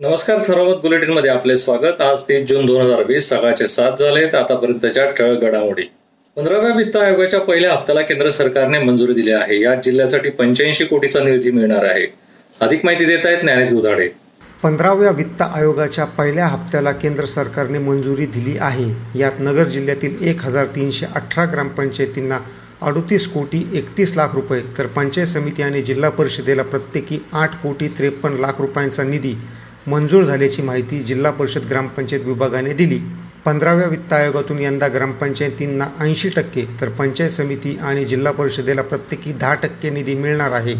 नमस्कार सर्वमत बुलेटिनमध्ये आपले स्वागत. आज तीस जून दोन हजार वीस सकाळचे सात झालेत आतापर्यंतच्या ठळक घडामोडी. पंधराव्या वित्त आयोगाच्या पहिल्या हप्त्याला केंद्र सरकारने मंजुरी दिली आहे. या जिल्ह्यासाठी पंच्याऐंशी कोटीचा निधी मिळणार आहे. अधिक माहिती देत आहेत ज्ञानेश दुधाडे. पंधराव्या वित्त आयोगाच्या पहिल्या हप्त्याला केंद्र सरकारने मंजुरी दिली आहे. यात नगर जिल्ह्यातील एक हजार तीनशे अठरा ग्रामपंचायतींना अडतीस कोटी एकतीस लाख रुपये तर पंचायत समिती आणि जिल्हा परिषदेला प्रत्येकी आठ कोटी त्रेपन्न लाख रुपयांचा निधी मंजूर झाल्याची माहिती जिल्हा परिषद ग्रामपंचायत विभागाने दिली. पंधराव्या वित्त आयोगातून यंदा ग्रामपंचायतींना ऐंशी टक्के तर पंचायत समिती आणि जिल्हा परिषदेला प्रत्येकी दहा टक्के निधी मिळणार आहे.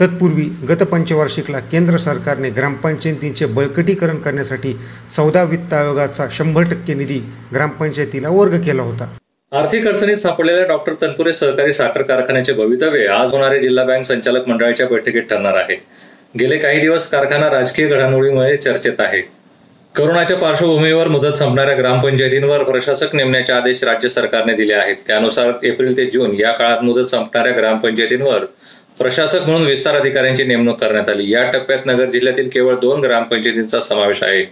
तत्पूर्वी गत पंचवार्षिकला केंद्र सरकारने ग्रामपंचायतींचे बळकटीकरण करण्यासाठी चौदा वित्त आयोगाचा शंभर टक्के निधी ग्रामपंचायतीला वर्ग केला होता. आर्थिक अडचणीत सापडलेल्या डॉक्टर तनपुरे सहकारी साखर कारखान्याचे भवितव्य आज होणारे जिल्हा बँक संचालक मंडळाच्या बैठकीत ठरणार आहे. गेले काही दिवस कारखाना राजकीय घडामोडीमुळे चर्चेत आहे. करोनाच्या पार्श्वभूमीवर मुदत संपणाऱ्या ग्रामपंचायतींवर प्रशासक नेमण्याचे आदेश राज्य सरकारने दिले आहेत. त्यानुसार एप्रिल ते जून या काळात मुदत संपणाऱ्या ग्रामपंचायतींवर प्रशासक म्हणून विस्तार अधिकाऱ्यांची नेमणूक करण्यात आली. या टप्प्यात नगर जिल्ह्यातील केवळ दोन ग्रामपंचायतींचा समावेश आहे.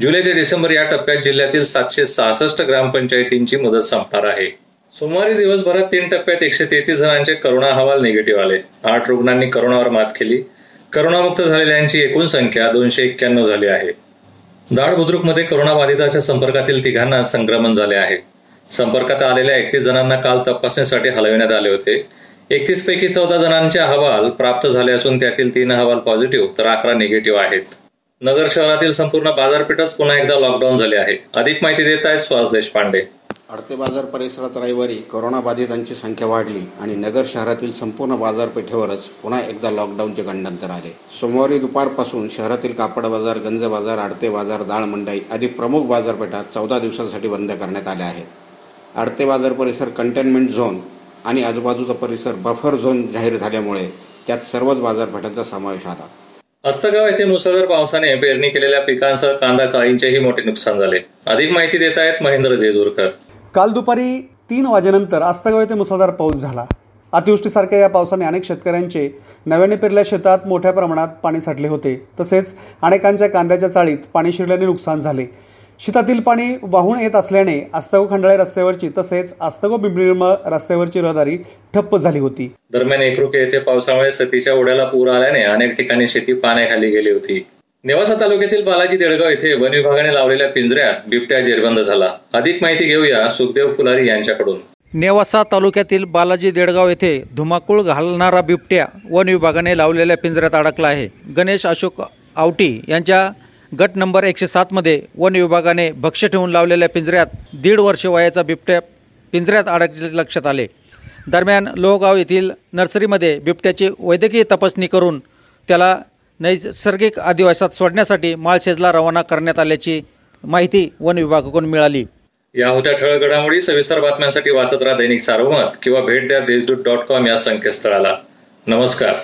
जुलै ते डिसेंबर या टप्प्यात जिल्ह्यातील सातशे सहासष्ट ग्रामपंचायतींची मुदत संपणार आहे. सोमवारी दिवसभरात तीन टप्प्यात एकशे तेहतीस जणांचे करोना अहवाल निगेटिव्ह आले. आठ रुग्णांनी करोनावर मात केली. करोनामुक्त झालेल्यांची एकूण संख्या दोनशे एक्क्याण्णव झाली आहे. जाड बुद्रुकमध्ये करोनाबाधिताच्या संपर्कातील तिघांना संक्रमण झाले आहे. संपर्कात आलेल्या एकतीस जणांना काल तपासणीसाठी हलविण्यात आले होते. एकतीस पैकी चौदा जणांचे अहवाल प्राप्त झाले असून त्यातील तीन अहवाल पॉझिटिव्ह तर अकरा निगेटिव्ह आहेत. नगर शहरातील संपूर्ण बाजारपेठच पुन्हा एकदा लॉकडाऊन झाले आहे. अधिक माहिती देत आहेत सुहास देशपांडे. आडते बाजार परिसरात रविवारी कोरोनाबाधितांची संख्या वाढली आणि नगर शहरातील संपूर्ण बाजारपेठेवरच पुन्हा एकदा लॉकडाऊनचे गंडांतर आले. सोमवारी दुपारपासून शहरातील कापड बाजार गंज बाजार आडते बाजार दाळ मंडई आदी प्रमुख बाजारपेठा चौदा दिवसांसाठी बंद करण्यात आल्या आहेत. आडते बाजार परिसर कंटेनमेंट झोन आणि आजूबाजूचा परिसर बफर झोन जाहीर झाल्यामुळे त्यात सर्वच बाजारपेठांचा समावेश आला अस्तगाव येथे मुसळधार पावसाने पेरणी केलेल्या पिकांसह कांदा चाळींचेही मोठे नुकसान झाले. अधिक माहिती देत आहेत महेंद्र जेजूरकर काल दुपारी तीन वाजेनंतर आस्तगाव येथे मुसळधार पाऊस झाला. अतिवृष्टीसारख्या या पावसाने अनेक शेतकऱ्यांचे नव्याने पेरल्या शेतात मोठ्या प्रमाणात पाणी साठले होते. तसेच अनेकांच्या कांद्याच्या चाळीत पाणी शिरल्याने नुकसान झाले. शेतातील पाणी वाहून येत असल्याने आस्तगो खंडाळे रस्त्यावरची तसेच आस्तगो बिंबनिर्मळ रस्त्यावरची रहदारी ठप्प झाली होती. दरम्यान एकरुके येथे पावसामुळे सतीच्या ओढ्याला पूर आल्याने अनेक ठिकाणी शेती पाण्याखाली गेली होती. नेवासा तालुक्यातील बालाजी देडगाव येथे वन विभागाने लावलेल्या पिंजऱ्यात बिबट्या जेरबंद झाला. अधिक माहिती घेऊया सुखदेव फुलारी यांच्याकडून. नेवासा तालुक्यातील बालाजी देडगाव येथे धुमाकूळ घालणारा बिबट्या वन विभागाने लावलेल्या पिंजऱ्यात अडकला आहे. गणेश अशोक आवटी यांच्या गट नंबर एकशे सातमध्ये वन विभागाने भक्ष्य ठेवून लावलेल्या पिंजऱ्यात दीड वर्ष वयाचा बिबट्या पिंजऱ्यात अडकल्याचे लक्षात आले. दरम्यान लोहगाव येथील नर्सरीमध्ये बिबट्याची वैद्यकीय तपासणी करून त्याला नैसर्गिक आदिवासात सोडण्यासाठी माळशेजला रवाना करण्यात आल्याची माहिती वन विभागाकडून मिळाली. या होत्या ठळक घडामोडी सविस्तर बातम्यांसाठी वाचत राहा दैनिक सार्वमत किंवा भेट द्या देशदूत डॉट कॉम या संकेतस्थळाला. नमस्कार.